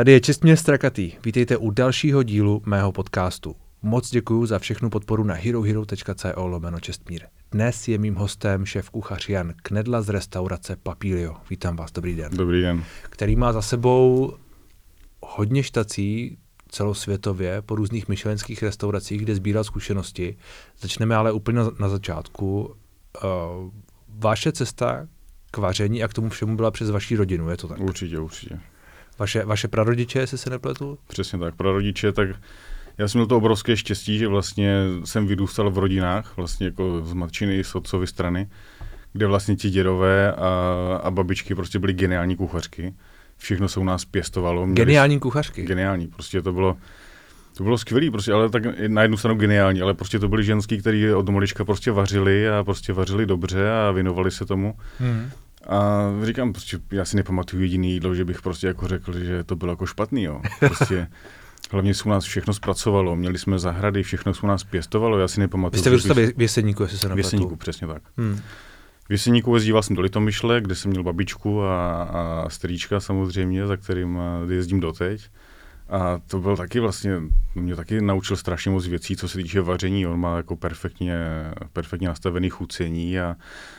Tady je Čestměr Strakatý. Vítejte u dalšího dílu mého podcastu. Moc děkuji za všechnu podporu na herohero.co lomeno Čestmír. Dnes je mým hostem šéf kuchař Jan Knedla z restaurace Papilio. Vítám vás, dobrý den. Dobrý den. Který má za sebou hodně štací celosvětově po různých myšelenských restauracích, kde sbíral zkušenosti. Začneme ale úplně na, začátku. Uh, vaše cesta k vaření a k tomu všemu byla přes vaši rodinu, je to tak? Určitě, určitě. Vaše, vaše prarodiče, jestli se nepletu? Přesně tak, prarodiče, tak já jsem měl to obrovské štěstí, že vlastně jsem vyrůstal v rodinách, vlastně jako z matčiny, z otcovy strany, kde vlastně ti dědové a, a babičky prostě byly geniální kuchařky. Všechno se u nás pěstovalo. Měli, geniální kuchařky? Geniální, prostě to bylo, to bylo skvělé, prostě, ale tak na jednu stranu geniální, ale prostě to byli ženský, kteří od malička prostě vařili a prostě vařili dobře a věnovali se tomu. Hmm. A říkám, prostě já si nepamatuju jediný jídlo, že bych prostě jako řekl, že to bylo jako špatný, jo. Prostě Hlavně se u nás všechno zpracovalo, měli jsme zahrady, všechno se u nás pěstovalo, já si nepamatuju. Vy jste vyrůstal bych... v Jeseníku, jestli se nepletu. V Jeseníku, přesně tak. Hmm. V Jeseníku jezdíval jsem do Litomyšle, kde jsem měl babičku a, a strýčka samozřejmě, za kterým jezdím doteď. A to byl taky vlastně, mě taky naučil strašně moc věcí, co se týče vaření. On má jako perfektně, perfektně nastavený chucení a,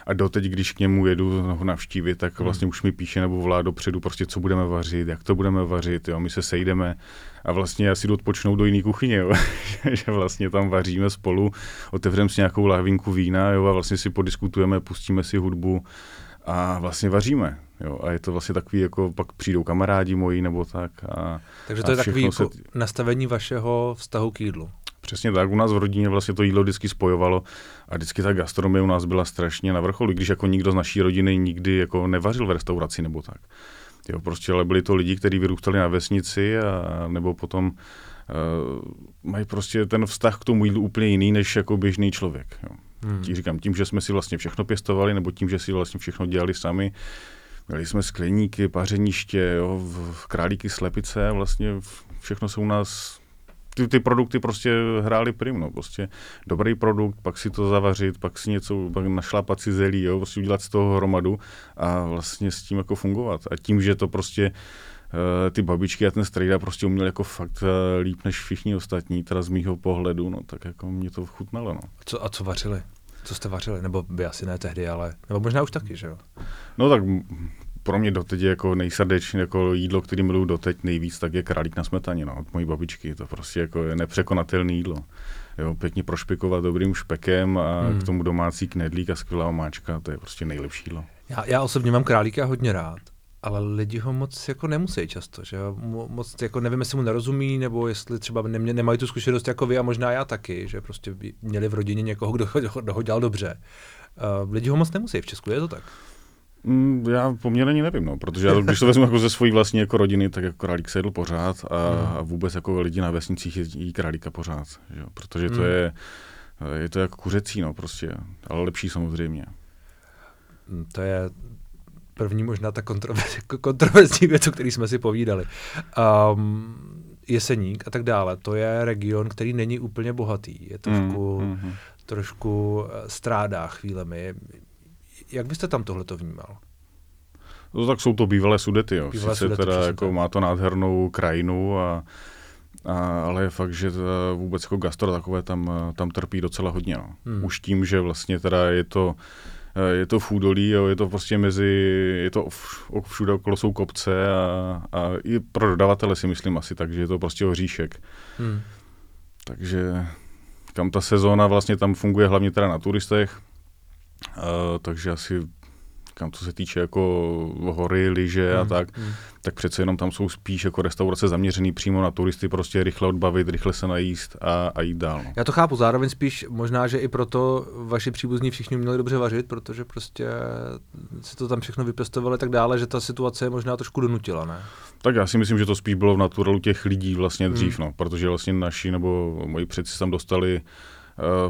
a doteď, když k němu jedu ho navštívit, tak hmm. vlastně hmm. už mi píše nebo volá dopředu prostě, co budeme vařit, jak to budeme vařit, jo. My se sejdeme a vlastně já si jdu odpočnout do jiné kuchyně, jo. že vlastně tam vaříme spolu, otevřeme si nějakou lahvinku vína jo, a vlastně si podiskutujeme, pustíme si hudbu a vlastně vaříme. Jo, a je to vlastně takový, jako pak přijdou kamarádi moji nebo tak. A, Takže to je takový jako se... nastavení vašeho vztahu k jídlu. Přesně tak, u nás v rodině vlastně to jídlo vždycky spojovalo a vždycky ta gastronomie u nás byla strašně na vrcholu, když jako nikdo z naší rodiny nikdy jako nevařil v restauraci nebo tak. Jo, prostě ale byli to lidi, kteří vyrůstali na vesnici a nebo potom uh, mají prostě ten vztah k tomu jídlu úplně jiný než jako běžný člověk. Jo. Hmm. Tím říkám, tím, že jsme si vlastně všechno pěstovali, nebo tím, že si vlastně všechno dělali sami, Měli jsme skleníky, pařeniště, jo, králíky, slepice, vlastně všechno se u nás ty, ty produkty prostě hrály prim, no, prostě dobrý produkt, pak si to zavařit, pak si něco, pak našlápat si zelí, jo, prostě udělat z toho hromadu a vlastně s tím jako fungovat. A tím, že to prostě uh, ty babičky a ten strejda prostě uměl jako fakt uh, líp než všichni ostatní, teda z mýho pohledu, no, tak jako mě to chutnalo, no. Co, a co vařili? Co jste vařili? Nebo by asi ne tehdy, ale... Nebo možná už taky, že jo? No tak pro mě doteď je jako nejsrdečnější jako jídlo, který miluju doteď nejvíc, tak je králík na smetaně, no, od mojí babičky. To prostě jako je nepřekonatelné jídlo. Jo, pěkně prošpikovat dobrým špekem a hmm. k tomu domácí knedlík a skvělá omáčka, to je prostě nejlepší jídlo. Já, já osobně mám králíka hodně rád, ale lidi ho moc jako nemusí často, že moc jako nevím, jestli mu nerozumí, nebo jestli třeba nemě, nemají tu zkušenost jako vy a možná já taky, že prostě měli v rodině někoho, kdo, kdo ho dělal dobře. Uh, lidi ho moc nemusí v Česku, je to tak? Mm, já poměrně nevím, no, protože já, když to vezmu jako ze svojí vlastní jako rodiny, tak jako králík se jedl pořád a, hmm. a vůbec jako lidi na vesnicích jedí králíka pořád, že? protože to hmm. je, je to jako kuřecí, no, prostě, ale lepší samozřejmě. Hmm, to je první možná ta kontroverzní věc, o který jsme si povídali. Um, Jeseník a tak dále, to je region, který není úplně bohatý, je trošku, mm, mm, trošku eh, strádá chvílemi. Jak byste tam tohle to vnímal? No tak jsou to bývalé sudety, jo. Bývalé Sice sudety, teda jako má to nádhernou krajinu a, a, ale je fakt, že vůbec jako gastro takové tam, tam trpí docela hodně. No. Hmm. Už tím, že vlastně teda je to je to v údolí, jo, je to prostě mezi, je to všude okolo jsou kopce a, a i pro dodavatele si myslím asi tak, že je to prostě oříšek. Hmm. Takže kam ta sezóna vlastně tam funguje hlavně teda na turistech, Uh, takže asi kam co se týče jako hory, lyže a hmm, tak, hmm. tak přece jenom tam jsou spíš jako restaurace zaměřený přímo na turisty, prostě rychle odbavit, rychle se najíst a, a jít dál. No. Já to chápu, zároveň spíš možná, že i proto vaši příbuzní všichni měli dobře vařit, protože prostě si to tam všechno vypěstovali tak dále, že ta situace je možná trošku donutila, ne? Tak já si myslím, že to spíš bylo v naturalu těch lidí vlastně dřív, hmm. no, protože vlastně naši nebo moji předci tam dostali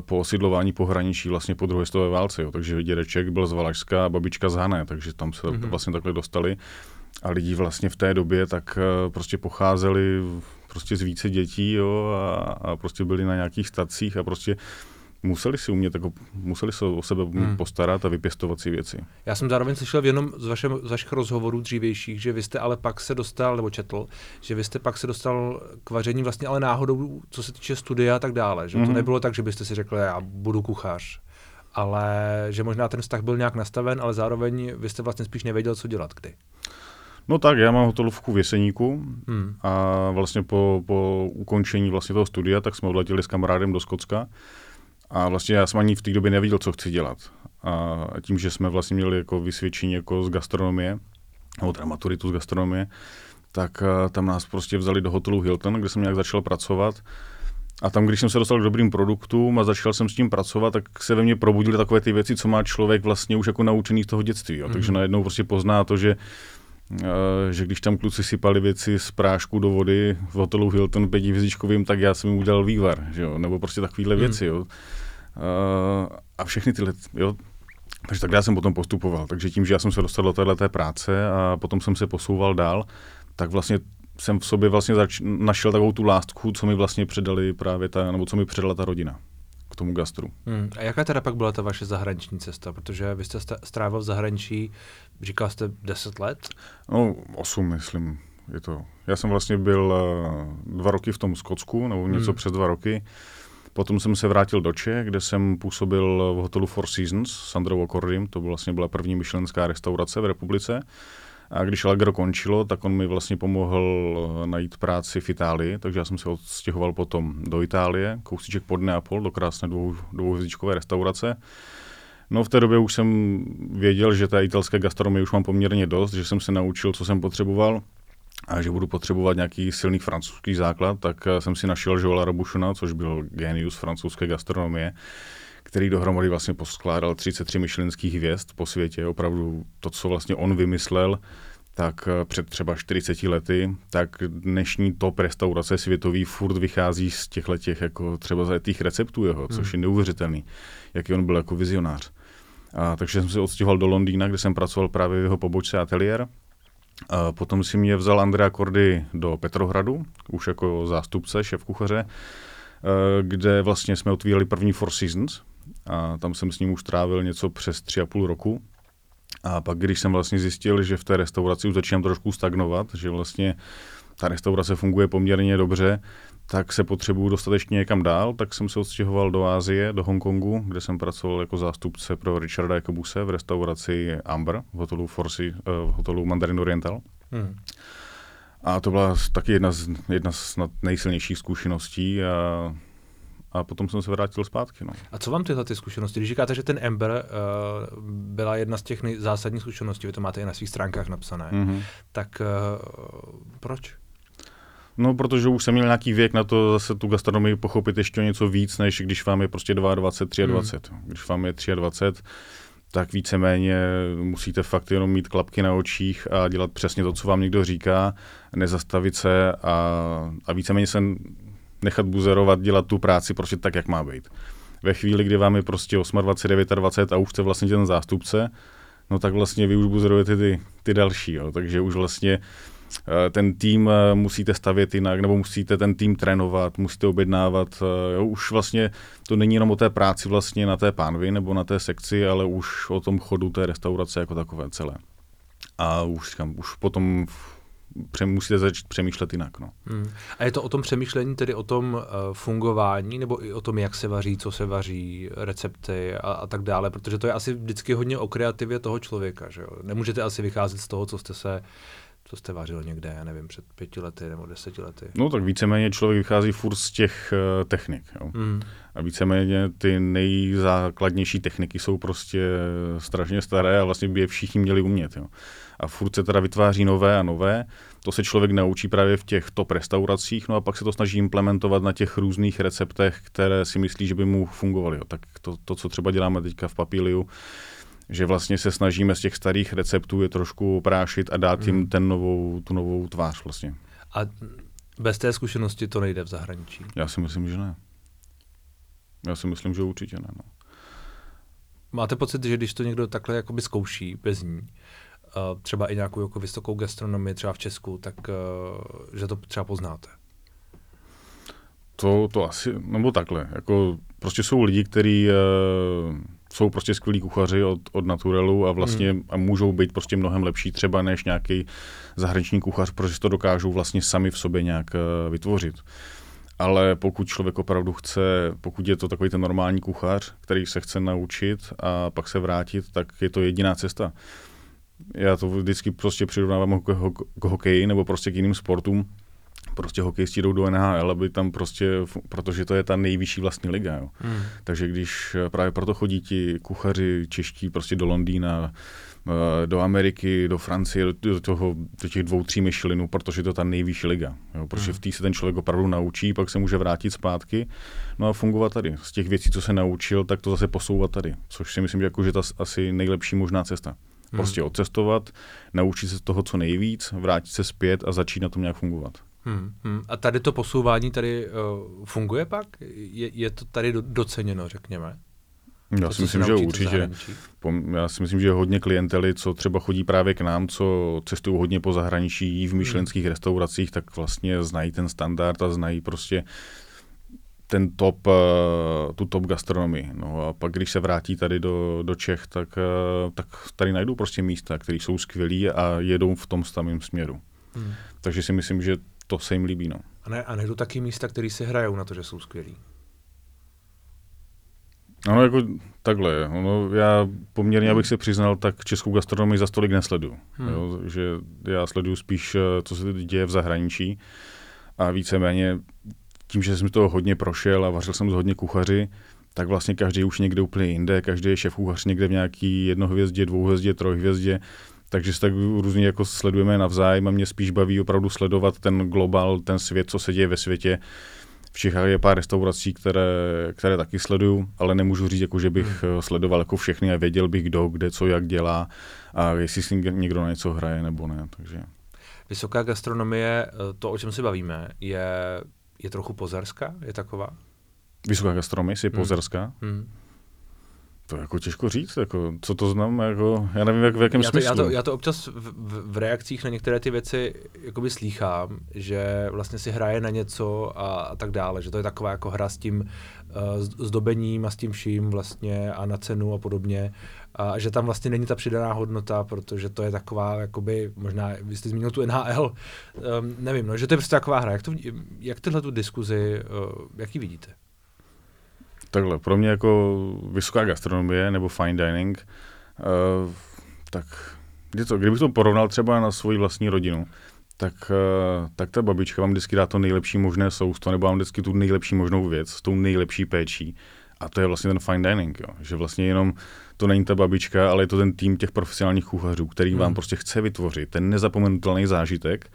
po osidlování pohraničí vlastně po druhé světové válce. Jo. Takže dědeček byl z Valašska a babička z Hané, takže tam se mm-hmm. vlastně takhle dostali. A lidi vlastně v té době tak eh, prostě pocházeli prostě z více dětí jo, a, a prostě byli na nějakých stacích a prostě museli si umět, jako, museli se o sebe hmm. postarat a vypěstovat si věci. Já jsem zároveň slyšel v jednom z, vašem, z vašich rozhovorů dřívějších, že vy jste ale pak se dostal, nebo četl, že vy jste pak se dostal k vaření vlastně ale náhodou, co se týče studia a tak dále. Že hmm. to nebylo tak, že byste si řekli, já budu kuchař ale že možná ten vztah byl nějak nastaven, ale zároveň vy jste vlastně spíš nevěděl, co dělat kdy. No tak, já mám hotelovku v Jeseníku hmm. a vlastně po, po ukončení vlastně toho studia, tak jsme odletěli s kamarádem do Skotska a vlastně já jsem ani v té době nevěděl, co chci dělat. A tím, že jsme vlastně měli jako vysvědčení jako z gastronomie, nebo teda maturitu z gastronomie, tak tam nás prostě vzali do hotelu Hilton, kde jsem nějak začal pracovat a tam, když jsem se dostal k dobrým produktům a začal jsem s tím pracovat, tak se ve mně probudily takové ty věci, co má člověk vlastně už jako naučený z toho dětství. Jo. Mm-hmm. Takže najednou prostě pozná to, že že když tam kluci sypali věci z prášku do vody v hotelu Hilton pětihvězdičkovým, tak já jsem jim udělal vývar, že jo? nebo prostě takovéhle mm. věci. Jo? Uh, a všechny tyhle, jo? Takže tak já jsem potom postupoval. Takže tím, že já jsem se dostal do této práce a potom jsem se posouval dál, tak vlastně jsem v sobě vlastně zač- našel takovou tu lásku, co mi vlastně předali právě ta, nebo co mi předala ta rodina k tomu gastru. Hmm. A jaká teda pak byla ta vaše zahraniční cesta? Protože vy jste strávil v zahraničí, říkal jste 10 let? No, 8, myslím. Je to. Já jsem vlastně byl uh, dva roky v tom Skotsku, nebo něco hmm. přes dva roky. Potom jsem se vrátil do Čech, kde jsem působil v hotelu Four Seasons s Androu Okordym. To vlastně byla první myšlenská restaurace v republice. A když Allegro končilo, tak on mi vlastně pomohl eh, najít práci v Itálii, takže já jsem se odstěhoval potom do Itálie, kousíček pod Neapol, do krásné dvou, dvouhvězdičkové restaurace. No v té době už jsem věděl, že ta italské gastronomie už mám poměrně dost, že jsem se naučil, co jsem potřeboval a že budu potřebovat nějaký silný francouzský základ, tak eh, jsem si našel Joela Robuchona, což byl genius francouzské gastronomie, který dohromady vlastně poskládal 33 myšlenských hvězd po světě. Opravdu to, co vlastně on vymyslel, tak eh, před třeba 40 lety, tak dnešní top restaurace světový furt vychází z těchto těch jako třeba zajetých receptů jeho, což hmm. je neuvěřitelný, jaký on byl jako vizionář. A, takže jsem se odstěhoval do Londýna, kde jsem pracoval právě v jeho pobočce ateliér. A potom si mě vzal Andrea Kordy do Petrohradu, už jako zástupce, šéf kuchaře, eh, kde vlastně jsme otvírali první Four Seasons, a tam jsem s ním už trávil něco přes tři a půl roku. A pak, když jsem vlastně zjistil, že v té restauraci už začínám trošku stagnovat, že vlastně ta restaurace funguje poměrně dobře, tak se potřebuju dostat ještě někam dál, tak jsem se odstěhoval do Ázie, do Hongkongu, kde jsem pracoval jako zástupce pro Richarda Jakobuse v restauraci Amber v hotelu, Forsi, uh, v hotelu Mandarin Oriental. Hmm. A to byla taky jedna z, jedna z nejsilnějších zkušeností a a potom jsem se vrátil zpátky. No. A co vám tyhle ty zkušenosti? Když říkáte, že ten Ember uh, byla jedna z těch zásadních zkušeností, vy to máte i na svých stránkách napsané, mm-hmm. tak uh, proč? No, protože už jsem měl nějaký věk na to zase tu gastronomii pochopit ještě o něco víc, než když vám je prostě 22, 23. Mm. Když vám je 23, tak víceméně musíte fakt jenom mít klapky na očích a dělat přesně to, co vám někdo říká, nezastavit se a, a víceméně se nechat buzerovat, dělat tu práci prostě tak, jak má být. Ve chvíli, kdy vám je prostě 28, 29 a už jste vlastně ten zástupce, no tak vlastně vy už buzerujete ty, ty další, jo. takže už vlastně eh, ten tým eh, musíte stavět jinak, nebo musíte ten tým trénovat, musíte objednávat. Eh, jo, už vlastně to není jenom o té práci vlastně na té pánvi nebo na té sekci, ale už o tom chodu té restaurace jako takové celé. A už, říkám, už potom musíte začít přemýšlet jinak. No. Hmm. A je to o tom přemýšlení, tedy o tom uh, fungování, nebo i o tom, jak se vaří, co se vaří, recepty a, a tak dále, protože to je asi vždycky hodně o kreativě toho člověka. Že jo? Nemůžete asi vycházet z toho, co jste se co jste vařil někde, já nevím, před pěti lety nebo deseti lety. No tak víceméně člověk vychází furt z těch uh, technik. Jo. Mm. A víceméně ty nejzákladnější techniky jsou prostě strašně staré a vlastně by je všichni měli umět. Jo a furt se teda vytváří nové a nové. To se člověk naučí právě v těch top restauracích, no a pak se to snaží implementovat na těch různých receptech, které si myslí, že by mu fungovaly. Tak to, to co třeba děláme teďka v Papiliu, že vlastně se snažíme z těch starých receptů je trošku prášit a dát jim hmm. ten novou, tu novou tvář vlastně. A bez té zkušenosti to nejde v zahraničí? Já si myslím, že ne. Já si myslím, že určitě ne. No. Máte pocit, že když to někdo takhle jakoby zkouší bez ní, třeba i nějakou jako vysokou gastronomii třeba v Česku, tak uh, že to třeba poznáte. To, to asi, nebo takhle, jako Prostě jsou lidi, kteří uh, jsou prostě skvělí kuchaři od, od naturelu a vlastně hmm. a můžou být prostě mnohem lepší třeba než nějaký zahraniční kuchař, protože to dokážou vlastně sami v sobě nějak uh, vytvořit. Ale pokud člověk opravdu chce, pokud je to takový ten normální kuchař, který se chce naučit a pak se vrátit, tak je to jediná cesta. Já to vždycky prostě přirovnávám k, ho- k hokeji nebo prostě k jiným sportům, prostě hokejisti jdou do NHL, aby tam prostě, protože to je ta nejvyšší vlastní liga. Jo. Hmm. Takže když eh, právě proto chodí ti kuchaři čeští prostě do Londýna, eh, do Ameriky, do Francie, do, toho, do těch dvou, tří myšlinů, protože to je ta nejvyšší liga. Jo. Protože hmm. v té se ten člověk opravdu naučí, pak se může vrátit zpátky no a fungovat tady. Z těch věcí, co se naučil, tak to zase posouvat tady. Což si myslím, že jako, že to asi nejlepší možná cesta. Hmm. Prostě odcestovat, naučit se toho co nejvíc, vrátit se zpět a začít na tom nějak fungovat. Hmm, hmm. A tady to posouvání tady uh, funguje pak? Je, je to tady do, doceněno, řekněme? Já to, si myslím, že určitě. Já si myslím, že hodně klientely, co třeba chodí právě k nám, co cestují hodně po zahraničí, jí v myšlenských hmm. restauracích, tak vlastně znají ten standard a znají prostě ten top, uh, tu top gastronomii. No a pak, když se vrátí tady do, do Čech, tak, uh, tak tady najdou prostě místa, které jsou skvělé a jedou v tom samém směru. Hmm. Takže si myslím, že to se jim líbí. No. A, ne, a nejdu taky místa, které si hrajou na to, že jsou skvělí. Ano, jako takhle. Ono, já poměrně, abych se přiznal, tak českou gastronomii za stolik nesleduju. Hmm. Jo, že já sleduju spíš, eh, co se děje v zahraničí a víceméně tím, že jsem toho hodně prošel a vařil jsem z hodně kuchaři, tak vlastně každý už někde úplně jinde, každý je šéf kuchař někde v nějaký jednohvězdě, dvouhvězdě, trojhvězdě, takže se tak různě jako sledujeme navzájem a mě spíš baví opravdu sledovat ten global, ten svět, co se děje ve světě. V Čechách je pár restaurací, které, které taky sleduju, ale nemůžu říct, jako, že bych hmm. sledoval jako všechny a věděl bych, kdo, kde, co, jak dělá a jestli si někdo na něco hraje nebo ne. Takže. Vysoká gastronomie, eh, to, o čem se bavíme, je, je trochu pozerská? Je taková? Vysoká gastronomie je hmm. pozerská? Hmm. To jako těžko říct, jako, co to znamená, jako, já nevím, jak, v jakém já to, smyslu. Já to, já to občas v, v, v reakcích na některé ty věci jakoby slýchám, že vlastně si hraje na něco a, a tak dále, že to je taková jako hra s tím uh, zdobením a s tím vším vlastně a na cenu a podobně a že tam vlastně není ta přidaná hodnota, protože to je taková, jakoby, možná, vy jste zmínil tu NHL, um, ehm, nevím, no, že to je prostě taková hra. Jak, to, jak tyhle tu diskuzi, uh, jak ji vidíte? Takhle, pro mě jako vysoká gastronomie nebo fine dining, uh, tak je to, kdybych to porovnal třeba na svoji vlastní rodinu, tak, uh, tak ta babička vám vždycky dá to nejlepší možné sousto, nebo vám vždycky tu nejlepší možnou věc s tou nejlepší péčí. A to je vlastně ten fine dining, jo. že vlastně jenom to není ta babička, ale je to ten tým těch profesionálních kuchařů, který vám hmm. prostě chce vytvořit ten nezapomenutelný zážitek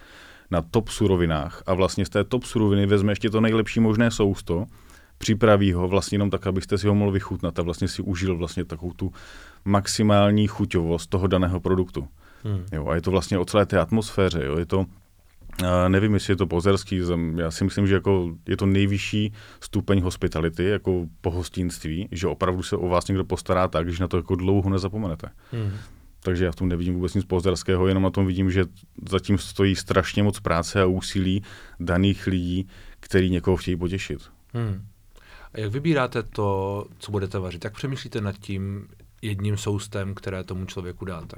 na top surovinách a vlastně z té top suroviny vezme ještě to nejlepší možné sousto připraví ho vlastně jenom tak, abyste si ho mohli vychutnat a vlastně si užil vlastně takovou tu maximální chuťovost toho daného produktu. Hmm. Jo, a je to vlastně o celé té atmosféře. Jo. Je to, nevím, jestli je to pozerský zem, já si myslím, že jako je to nejvyšší stupeň hospitality, jako pohostinství, že opravdu se o vás někdo postará tak, že na to jako dlouho nezapomenete. Hmm. Takže já v tom nevidím vůbec nic pozerského, jenom na tom vidím, že zatím stojí strašně moc práce a úsilí daných lidí, který někoho chtějí potěšit. Hmm. A jak vybíráte to, co budete vařit? Jak přemýšlíte nad tím jedním soustem, které tomu člověku dáte?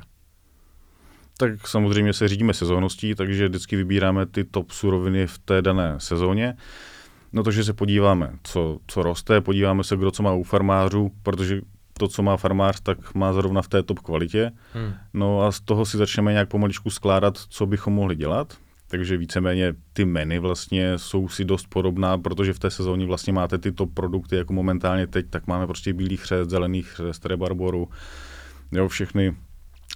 Tak samozřejmě se řídíme sezónností, takže vždycky vybíráme ty top suroviny v té dané sezóně. No to, že se podíváme, co, co roste, podíváme se, kdo co má u farmářů, protože to, co má farmář, tak má zrovna v té top kvalitě. Hmm. No a z toho si začneme nějak pomaličku skládat, co bychom mohli dělat takže víceméně ty meny vlastně jsou si dost podobná, protože v té sezóně vlastně máte tyto produkty, jako momentálně teď, tak máme prostě bílý chřest, zelený chřest, rebarboru, jo, všechny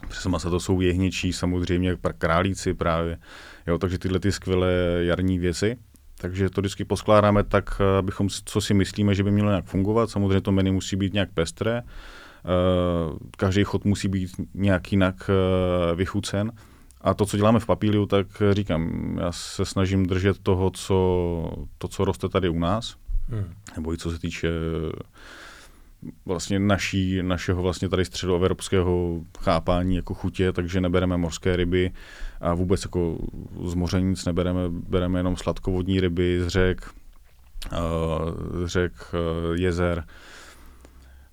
přes masa to jsou jehněčí, samozřejmě králíci právě, jo, takže tyhle ty skvělé jarní věci. Takže to vždycky poskládáme tak, abychom, co si myslíme, že by mělo nějak fungovat. Samozřejmě to menu musí být nějak pestré, každý chod musí být nějak jinak eh, vychucen. A to, co děláme v papíliu, tak říkám, já se snažím držet toho, co, to, co roste tady u nás, hmm. nebo i co se týče vlastně naší, našeho vlastně tady středoevropského chápání jako chutě, takže nebereme mořské ryby a vůbec jako z moře nic nebereme, bereme jenom sladkovodní ryby z řek, řek, jezer.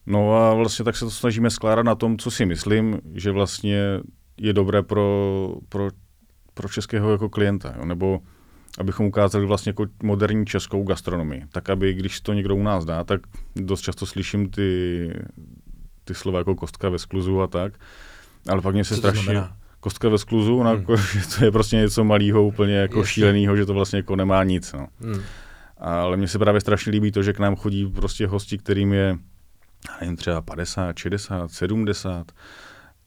No a vlastně tak se to snažíme skládat na tom, co si myslím, že vlastně je dobré pro, pro, pro českého jako klienta, jo? nebo abychom ukázali vlastně jako moderní českou gastronomii. Tak aby, když to někdo u nás dá, tak dost často slyším ty, ty slova jako kostka ve skluzu a tak, ale pak mě se strašně... Kostka ve skluzu, no, hmm. jako, že to je prostě něco malého, úplně jako šíleného, že to vlastně jako nemá nic. No. Hmm. Ale mně se právě strašně líbí to, že k nám chodí prostě hosti, kterým je nevím, třeba 50, 60, 70,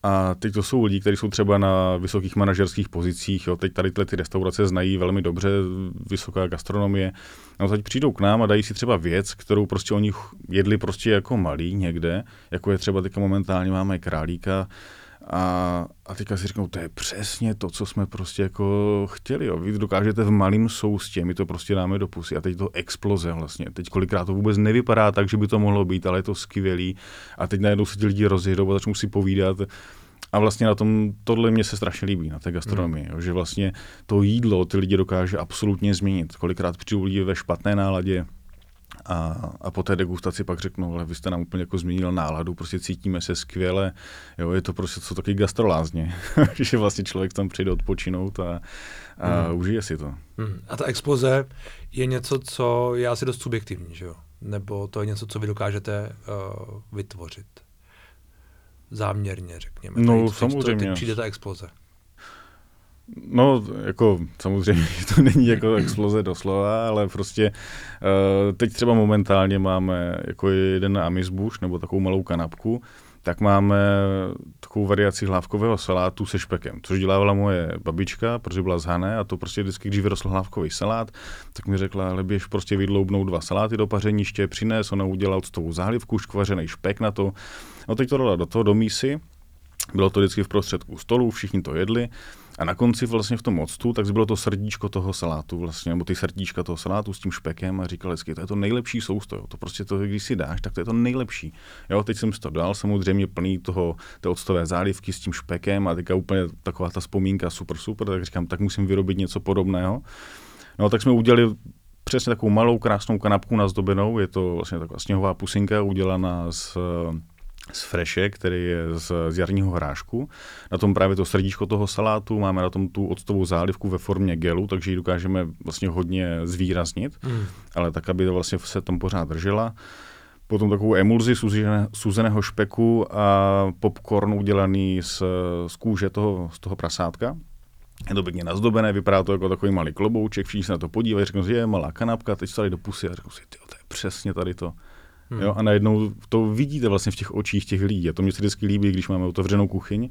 a teď to jsou lidi, kteří jsou třeba na vysokých manažerských pozicích. Jo. Teď tady ty restaurace znají velmi dobře, vysoká gastronomie. No teď přijdou k nám a dají si třeba věc, kterou prostě oni jedli prostě jako malí někde, jako je třeba teďka momentálně máme králíka, a, a teďka si řeknou, to je přesně to, co jsme prostě jako chtěli. Jo. Vy dokážete v malém soustě, my to prostě dáme do pusy a teď to exploze vlastně. Teď kolikrát to vůbec nevypadá tak, že by to mohlo být, ale je to skvělý. A teď najednou se ti lidi rozjedou a začnou si povídat. A vlastně na tom, tohle mě se strašně líbí, na té gastronomii, hmm. že vlastně to jídlo ty lidi dokáže absolutně změnit. Kolikrát přijdou lidi ve špatné náladě, a, a po té degustaci pak řeknou, ale vy jste nám úplně jako změnil náladu, prostě cítíme se skvěle, jo, je to prostě co taky gastrolázně, že vlastně člověk tam přijde odpočinout a, a hmm. užije si to. Hmm. A ta expoze je něco, co je asi dost subjektivní, že jo? Nebo to je něco, co vy dokážete uh, vytvořit? Záměrně, řekněme. No, teď, samozřejmě. Přijde ta exploze. No, jako samozřejmě to není jako exploze doslova, ale prostě uh, teď třeba momentálně máme jako jeden amizbuš nebo takovou malou kanapku, tak máme takovou variaci hlávkového salátu se špekem, což dělávala moje babička, protože byla z Hané a to prostě vždycky, když vyrostl hlávkový salát, tak mi řekla, ale běž prostě vydloubnout dva saláty do pařeniště, přines, ona udělala octovou zálivku, škvařený špek na to. No teď to dala do toho, do mísy, bylo to vždycky v prostředku stolu, všichni to jedli a na konci vlastně v tom octu, tak bylo to srdíčko toho salátu vlastně, nebo ty srdíčka toho salátu s tím špekem a říkal vždycky, to je to nejlepší sousto, jo. to prostě to, když si dáš, tak to je to nejlepší. Jo, teď jsem si to dal, samozřejmě plný toho, té octové zálivky s tím špekem a teďka úplně taková ta vzpomínka super, super, tak říkám, tak musím vyrobit něco podobného. No, tak jsme udělali přesně takovou malou krásnou kanapku nazdobenou, je to vlastně taková sněhová pusinka udělaná z z freše, který je z, z jarního hrášku. Na tom právě to srdíčko toho salátu, máme na tom tu octovou zálivku ve formě gelu, takže ji dokážeme vlastně hodně zvýraznit, mm. ale tak, aby to vlastně se tam pořád držela. Potom takovou emulzi suzeného špeku a popcorn udělaný z, z kůže toho, z toho prasátka. Je to pěkně nazdobené, vypadá to jako takový malý klobouček, všichni se na to podívají, řeknou si, je malá kanapka, teď se tady do pusy a řeknou si, to je přesně tady to. Hmm. Jo, a najednou to vidíte vlastně v těch očích těch lidí. A to mě se vždycky líbí, když máme otevřenou kuchyň, uh,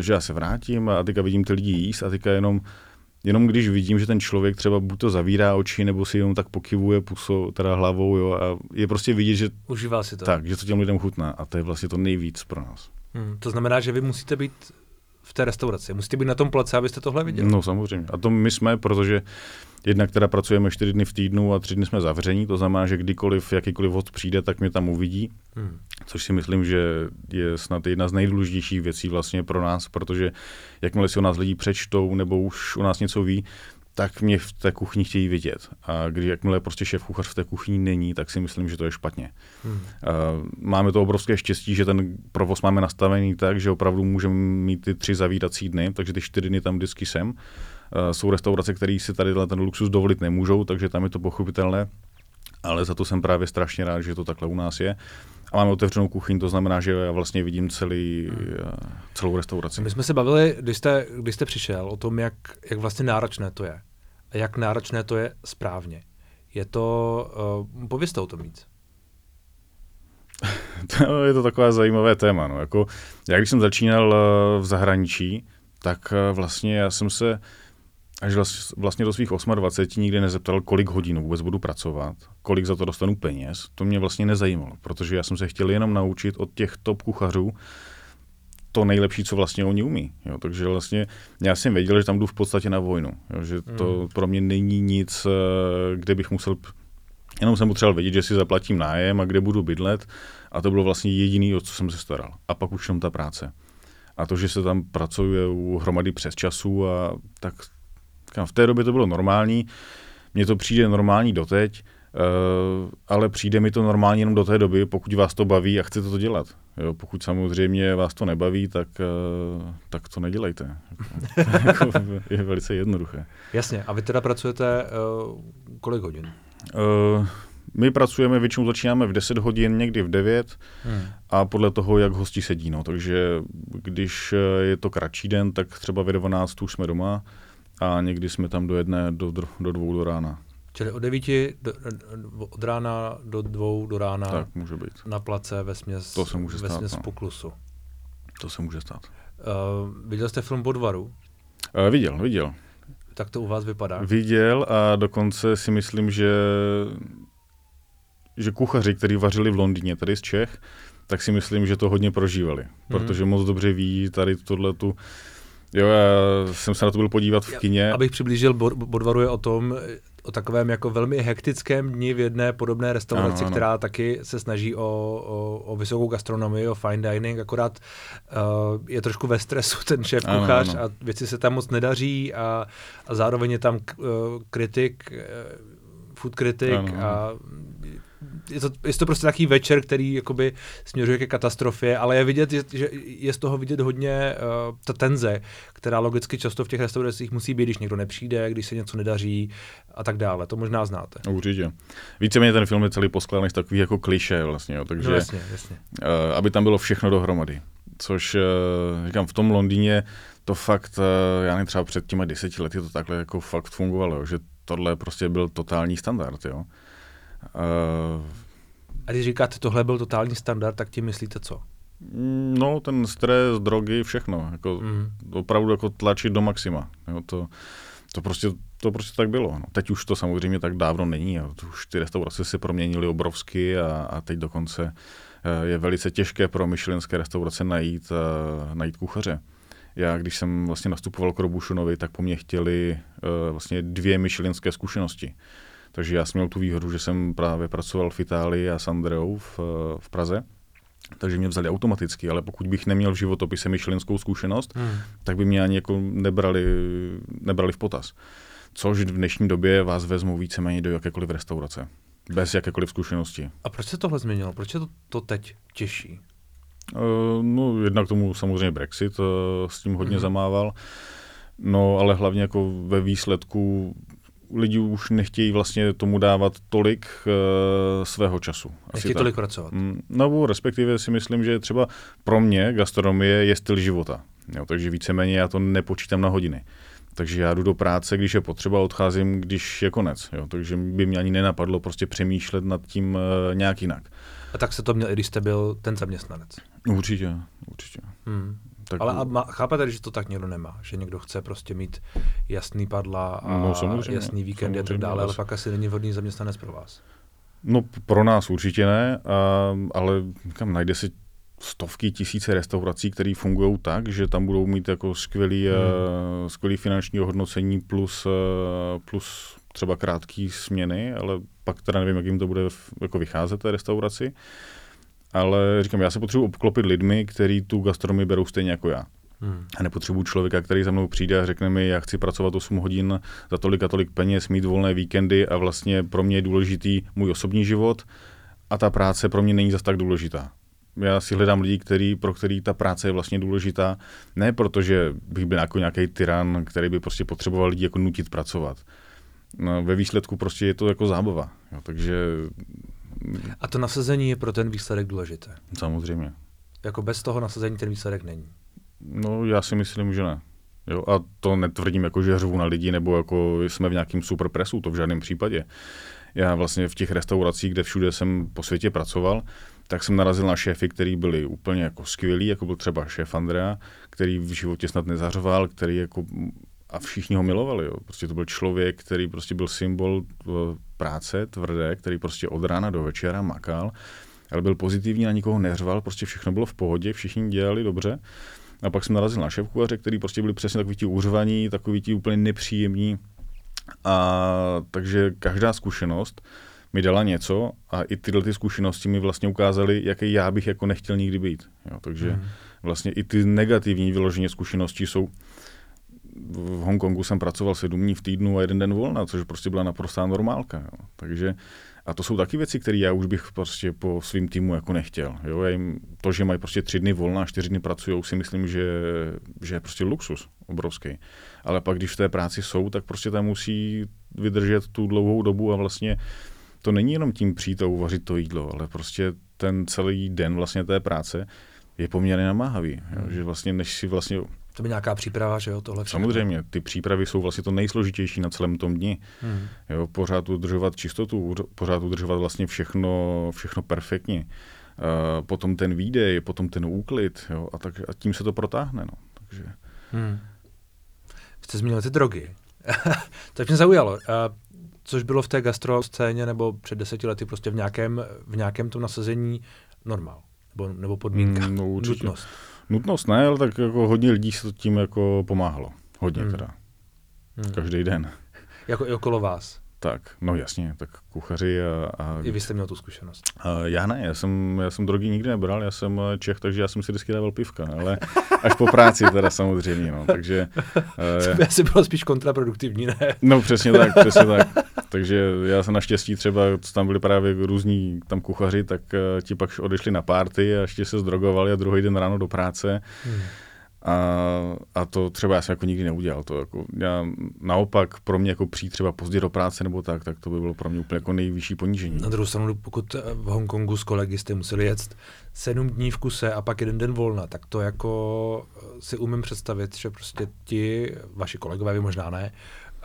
že já se vrátím a teďka vidím ty lidi jíst a teďka jenom jenom když vidím, že ten člověk třeba buď to zavírá oči, nebo si jenom tak pokivuje pusou, teda hlavou, jo, a je prostě vidět, že... Užívá si to. Tak, že to těm lidem chutná a to je vlastně to nejvíc pro nás. Hmm, to znamená, že vy musíte být v té restauraci, musíte být na tom place, abyste tohle viděli. No samozřejmě. A to my jsme, protože Jednak teda pracujeme čtyři dny v týdnu a tři dny jsme zavření, to znamená, že kdykoliv, jakýkoliv host přijde, tak mě tam uvidí, hmm. což si myslím, že je snad jedna z nejdůležitějších věcí vlastně pro nás, protože jakmile si o nás lidi přečtou nebo už o nás něco ví, tak mě v té kuchyni chtějí vidět. A když jakmile prostě šéf kuchař v té kuchyni není, tak si myslím, že to je špatně. Hmm. Máme to obrovské štěstí, že ten provoz máme nastavený tak, že opravdu můžeme mít ty tři zavírací dny, takže ty čtyři dny tam vždycky jsem. Eh, jsou restaurace, které si tady ten luxus dovolit nemůžou, takže tam je to pochopitelné, ale za to jsem právě strašně rád, že to takhle u nás je. A máme otevřenou kuchyň, to znamená, že já vlastně vidím celý, eh, celou restauraci. My jsme se bavili, když jste, když jste přišel, o tom, jak, jak vlastně náročné to je. A jak náročné to je správně. Je to, uh, povězte o tom víc. to je to takové zajímavé téma. No. Jako, já když jsem začínal v zahraničí, tak vlastně já jsem se až vlastně do svých 28 nikdy nezeptal, kolik hodin vůbec budu pracovat, kolik za to dostanu peněz. To mě vlastně nezajímalo, protože já jsem se chtěl jenom naučit od těch top kuchařů to nejlepší, co vlastně oni umí. Jo, takže vlastně já jsem věděl, že tam jdu v podstatě na vojnu. Jo, že to mm. pro mě není nic, eh, kde bych musel Jenom jsem potřeboval vědět, že si zaplatím nájem a kde budu bydlet a to bylo vlastně jediný, o co jsem se staral. A pak už jenom ta práce. A to, že se tam pracuje u hromady přes času a tak v té době to bylo normální. Mně to přijde normální doteď, Uh, ale přijde mi to normálně jenom do té doby, pokud vás to baví a chcete to dělat. Jo, pokud samozřejmě vás to nebaví, tak, uh, tak to nedělejte. Jako, je velice jednoduché. Jasně. A vy teda pracujete uh, kolik hodin? Uh, my pracujeme, většinou začínáme v 10 hodin, někdy v 9 hmm. a podle toho, jak hosti sedí. No. Takže když je to kratší den, tak třeba ve 12 už jsme doma a někdy jsme tam do jedné, do, do dvou do rána. Čili od 9 do, od rána do dvou do rána tak, může být. na place ve směs, to se může ve stát, směs no. poklusu. To se může stát. Uh, viděl jste film Bodvaru? Uh, viděl, viděl. Tak to u vás vypadá? Viděl a dokonce si myslím, že že kuchaři, kteří vařili v Londýně, tady z Čech, tak si myslím, že to hodně prožívali, mm. protože moc dobře ví tady tohle tu Jo, já jsem se na to byl podívat v kině. Abych přiblížil, Bodvaru je o tom, o takovém jako velmi hektickém dni v jedné podobné restauraci, ano, ano. která taky se snaží o, o, o vysokou gastronomii, o fine dining, akorát uh, je trošku ve stresu ten šéf kuchař a věci se tam moc nedaří a, a zároveň je tam uh, kritik, uh, food kritik ano, ano. a je to, je to prostě takový večer, který jakoby směřuje ke katastrofě, ale je vidět, že je z toho vidět hodně uh, ta tenze, která logicky často v těch restauracích musí být, když někdo nepřijde, když se něco nedaří a tak dále. To možná znáte. Určitě. Víceméně ten film je celý poskládaný z takových jako kliše vlastně, jo, takže no, jasně, jasně. Uh, aby tam bylo všechno dohromady. Což, uh, říkám, v tom Londýně to fakt, uh, já nevím, třeba před těmi deseti lety to takhle jako fakt fungovalo, že tohle prostě byl totální standard, jo. Uh, a když říkáte, tohle byl totální standard, tak tím myslíte co? No, ten stres, drogy, všechno. Jako, mm. Opravdu jako tlačit do maxima. Jo, to, to, prostě, to prostě tak bylo. No. Teď už to samozřejmě tak dávno není. Jo. Už ty restaurace se proměnily obrovsky a, a teď dokonce eh, je velice těžké pro myšlenské restaurace najít, uh, najít kuchaře. Já, když jsem vlastně nastupoval k Robušunovi, tak po mně chtěli uh, vlastně dvě myšlenské zkušenosti. Takže já jsem měl tu výhodu, že jsem právě pracoval v Itálii a s Andreou v, v Praze. Takže mě vzali automaticky, ale pokud bych neměl v životopise myšlenskou zkušenost, hmm. tak by mě ani jako nebrali, nebrali v potaz. Což v dnešní době vás vezmou víceméně do jakékoliv restaurace. Bez jakékoliv zkušenosti. A proč se tohle změnilo? Proč je to, to teď těžší? Uh, no, jednak tomu samozřejmě Brexit uh, s tím hodně hmm. zamával. No, ale hlavně jako ve výsledku lidi už nechtějí vlastně tomu dávat tolik uh, svého času. Nechtějí tolik pracovat. Mm, no, respektive si myslím, že třeba pro mě gastronomie je styl života. Jo, takže víceméně já to nepočítám na hodiny. Takže já jdu do práce, když je potřeba, odcházím, když je konec. Jo, takže by mě ani nenapadlo prostě přemýšlet nad tím uh, nějak jinak. A tak se to měl, i když jste byl ten zaměstnanec. Určitě, určitě. Hmm. Tak... Ale a má, chápete, že to tak někdo nemá? Že někdo chce prostě mít jasný padla a no, jasný víkendy a tak dále, ale pak asi není vhodný zaměstnanec pro vás. No pro nás určitě ne, a, ale kam najde si stovky, tisíce restaurací, které fungují tak, že tam budou mít jako skvělý, hmm. uh, skvělý finanční ohodnocení plus, uh, plus třeba krátké směny, ale pak teda nevím, jak jim to bude jako vycházet té restauraci ale říkám, já se potřebuji obklopit lidmi, kteří tu gastronomii berou stejně jako já. Hmm. A nepotřebuji člověka, který za mnou přijde a řekne mi, já chci pracovat 8 hodin za tolik a tolik peněz, mít volné víkendy a vlastně pro mě je důležitý můj osobní život a ta práce pro mě není zas tak důležitá. Já si hledám lidi, který, pro který ta práce je vlastně důležitá, ne protože bych byl jako nějaký tyran, který by prostě potřeboval lidi jako nutit pracovat. No, ve výsledku prostě je to jako zábava. Jo, takže a to nasazení je pro ten výsledek důležité. Samozřejmě. Jako bez toho nasazení ten výsledek není. No, já si myslím, že ne. Jo, a to netvrdím jako, že řvu na lidi, nebo jako jsme v nějakém superpresu, to v žádném případě. Já vlastně v těch restauracích, kde všude jsem po světě pracoval, tak jsem narazil na šéfy, který byli úplně jako skvělí, jako byl třeba šéf Andrea, který v životě snad nezařoval, který jako a všichni ho milovali. Jo. Prostě to byl člověk, který prostě byl symbol eh, práce tvrdé, který prostě od rána do večera makal, ale byl pozitivní, na nikoho neřval, prostě všechno bylo v pohodě, všichni dělali dobře. A pak jsem narazil na šéfkuchaře, který prostě byli přesně takový ti uřvaní, takový ti úplně nepříjemní. A takže každá zkušenost mi dala něco a i tyhle ty zkušenosti mi vlastně ukázaly, jaký já bych jako nechtěl nikdy být. Jo, takže mm. vlastně i ty negativní vyloženě zkušenosti jsou v Hongkongu jsem pracoval sedm dní v týdnu a jeden den volna, což prostě byla naprostá normálka. Jo. Takže a to jsou taky věci, které já už bych prostě po svým týmu jako nechtěl. Jo? Já jim, to, že mají prostě tři dny volna a čtyři dny pracují, si myslím, že, že je prostě luxus obrovský. Ale pak, když v té práci jsou, tak prostě tam musí vydržet tu dlouhou dobu a vlastně to není jenom tím přijít a uvařit to jídlo, ale prostě ten celý den vlastně té práce je poměrně namáhavý. Jo? Hmm. Že vlastně, než si vlastně to by nějaká příprava, že jo, tohle všechno. Samozřejmě, ty přípravy jsou vlastně to nejsložitější na celém tom dni. Hmm. Jo, pořád udržovat čistotu, pořád udržovat vlastně všechno, všechno perfektně. Uh, potom ten výdej, potom ten úklid, jo, a, tak, a tím se to protáhne, no. Takže... Hmm. Jste zmínil ty drogy. to mě zaujalo. Uh, což bylo v té gastro scéně nebo před deseti lety prostě v nějakém, v nějakém tom nasazení normál. Nebo, nebo podmínka, mm, no, nutnost. Nutnost ne, ale tak jako hodně lidí se tím jako pomáhalo. Hodně hmm. teda. Hmm. Každý den. Jako i okolo vás. Tak, no jasně, tak kuchaři a... a I vy jste měl tu zkušenost. A já ne, já jsem, já jsem drogy nikdy nebral, já jsem Čech, takže já jsem si vždycky dával pivka, ale až po práci teda samozřejmě, no, takže... uh, asi bylo spíš kontraproduktivní, ne? No přesně tak, přesně tak. Takže já jsem naštěstí třeba, tam byli právě různí tam kuchaři, tak uh, ti pak odešli na párty a ještě se zdrogovali a druhý den ráno do práce. Hmm. A, a to třeba já jsem jako nikdy neudělal. To jako, já, naopak pro mě jako přijít třeba pozdě do práce nebo tak, tak to by bylo pro mě úplně jako nejvyšší ponížení. Na druhou stranu, pokud v Hongkongu s kolegy jste museli jet sedm dní v kuse a pak jeden den volna, tak to jako si umím představit, že prostě ti, vaši kolegové, vy možná ne,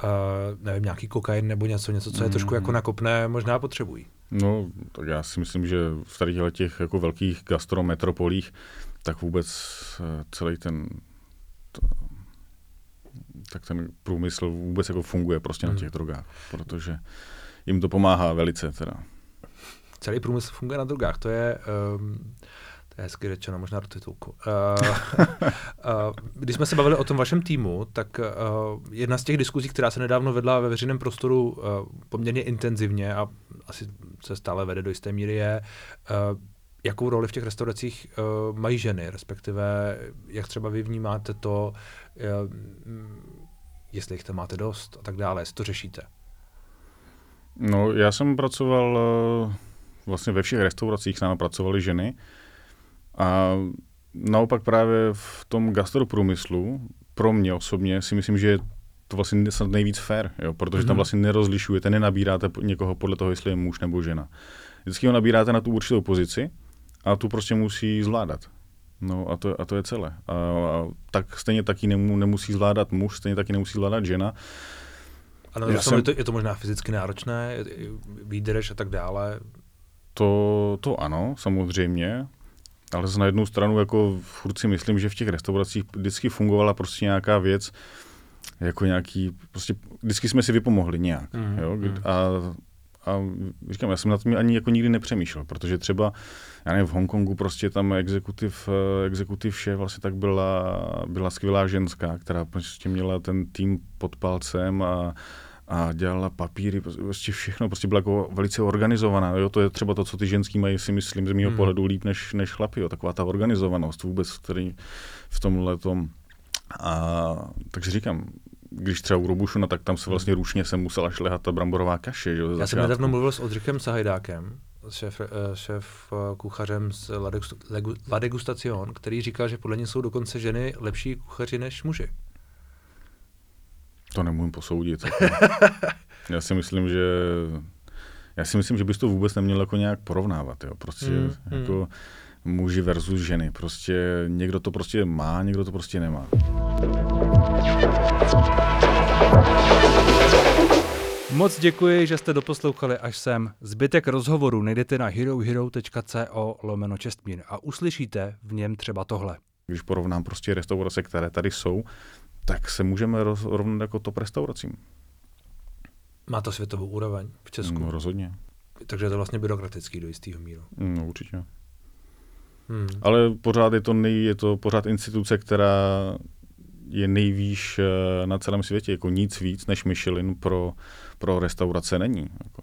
uh, nevím, nějaký kokain nebo něco, něco, co je trošku jako mm. nakopné, možná potřebují. No, tak já si myslím, že v tady těch jako velkých gastrometropolích tak vůbec eh, celý ten to, tak ten průmysl vůbec jako funguje prostě hmm. na těch drogách, protože jim to pomáhá velice teda. Celý průmysl funguje na drogách, to je, um, to je hezky řečeno, možná do titulku. Uh, uh, když jsme se bavili o tom vašem týmu, tak uh, jedna z těch diskuzí, která se nedávno vedla ve veřejném prostoru uh, poměrně intenzivně a asi se stále vede do jisté míry, je uh, jakou roli v těch restauracích uh, mají ženy, respektive jak třeba vy vnímáte to, uh, jestli jich tam máte dost a tak dále, jestli to řešíte? No, já jsem pracoval uh, vlastně ve všech restauracích s námi pracovaly ženy a naopak právě v tom gastroprůmyslu pro mě osobně si myslím, že je to vlastně snad nejvíc fair, jo, protože mm-hmm. tam mhm. vlastně nerozlišujete, nenabíráte někoho podle toho, jestli je muž nebo žena. Vždycky ho nabíráte na tu určitou pozici a tu prostě musí zvládat. No a to, a to je celé. A, a tak stejně taky nemu, nemusí zvládat muž, stejně taky nemusí zvládat žena. Ano, Já jsem... je, to, je to možná fyzicky náročné, výdrž a tak dále. To, to ano, samozřejmě, ale na jednu stranu jako furt si myslím, že v těch restauracích vždycky fungovala prostě nějaká věc, jako nějaký, prostě vždycky jsme si vypomohli nějak. Mm, jo? Mm. A a říkám, já jsem na tom ani jako nikdy nepřemýšlel, protože třeba, já nevím, v Hongkongu prostě tam exekutiv, exekutiv vše vlastně tak byla, byla skvělá ženská, která prostě měla ten tým pod palcem a, a dělala papíry, prostě všechno, prostě byla jako velice organizovaná. Jo? To je třeba to, co ty ženský mají, si myslím, z mého hmm. pohledu líp než, než chlapi. Jo? Taková ta organizovanost vůbec, který v tomhle tom. A takže říkám, když třeba u Robušuna, tak tam se vlastně ručně jsem musela šlehat ta bramborová kaše. Že, Já jsem nedávno mluvil s Odřichem Sahajdákem, šéf, eh, šéf eh, kuchařem z La Degustation, který říkal, že podle něj jsou dokonce ženy lepší kuchaři než muži. To nemůžu posoudit. Já si myslím, že já si myslím, že bys to vůbec neměl jako nějak porovnávat. Jo. Prostě mm, jako mm. muži versus ženy. Prostě někdo to prostě má, někdo to prostě nemá. Moc děkuji, že jste doposlouchali až sem. Zbytek rozhovoru najdete na herohero.co lomeno čestmír a uslyšíte v něm třeba tohle. Když porovnám prostě restaurace, které tady jsou, tak se můžeme rovnat jako top restauracím. Má to světovou úroveň v Česku? No, rozhodně. Takže je to vlastně byrokratický do jistého míru. No, určitě. Hmm. Ale pořád je to, nej, je to pořád instituce, která je nejvýš eh, na celém světě. Jako nic víc než Michelin pro, pro restaurace není. Jako.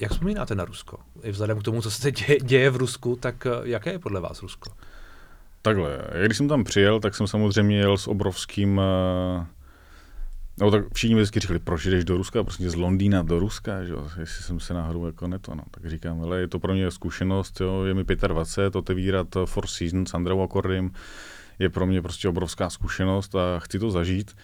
Jak vzpomínáte na Rusko? I vzhledem k tomu, co se děje, děje v Rusku, tak eh, jaké je podle vás Rusko? Takhle, když jsem tam přijel, tak jsem samozřejmě jel s obrovským No tak všichni mi vždycky říkali, proč jdeš do Ruska, prostě z Londýna do Ruska, že jo, jestli jsem se náhodou jako neto, no. Tak říkám, ale je to pro mě zkušenost, jo, je mi 25, otevírat Four Seasons s Andreou Akordym, je pro mě prostě obrovská zkušenost a chci to zažít.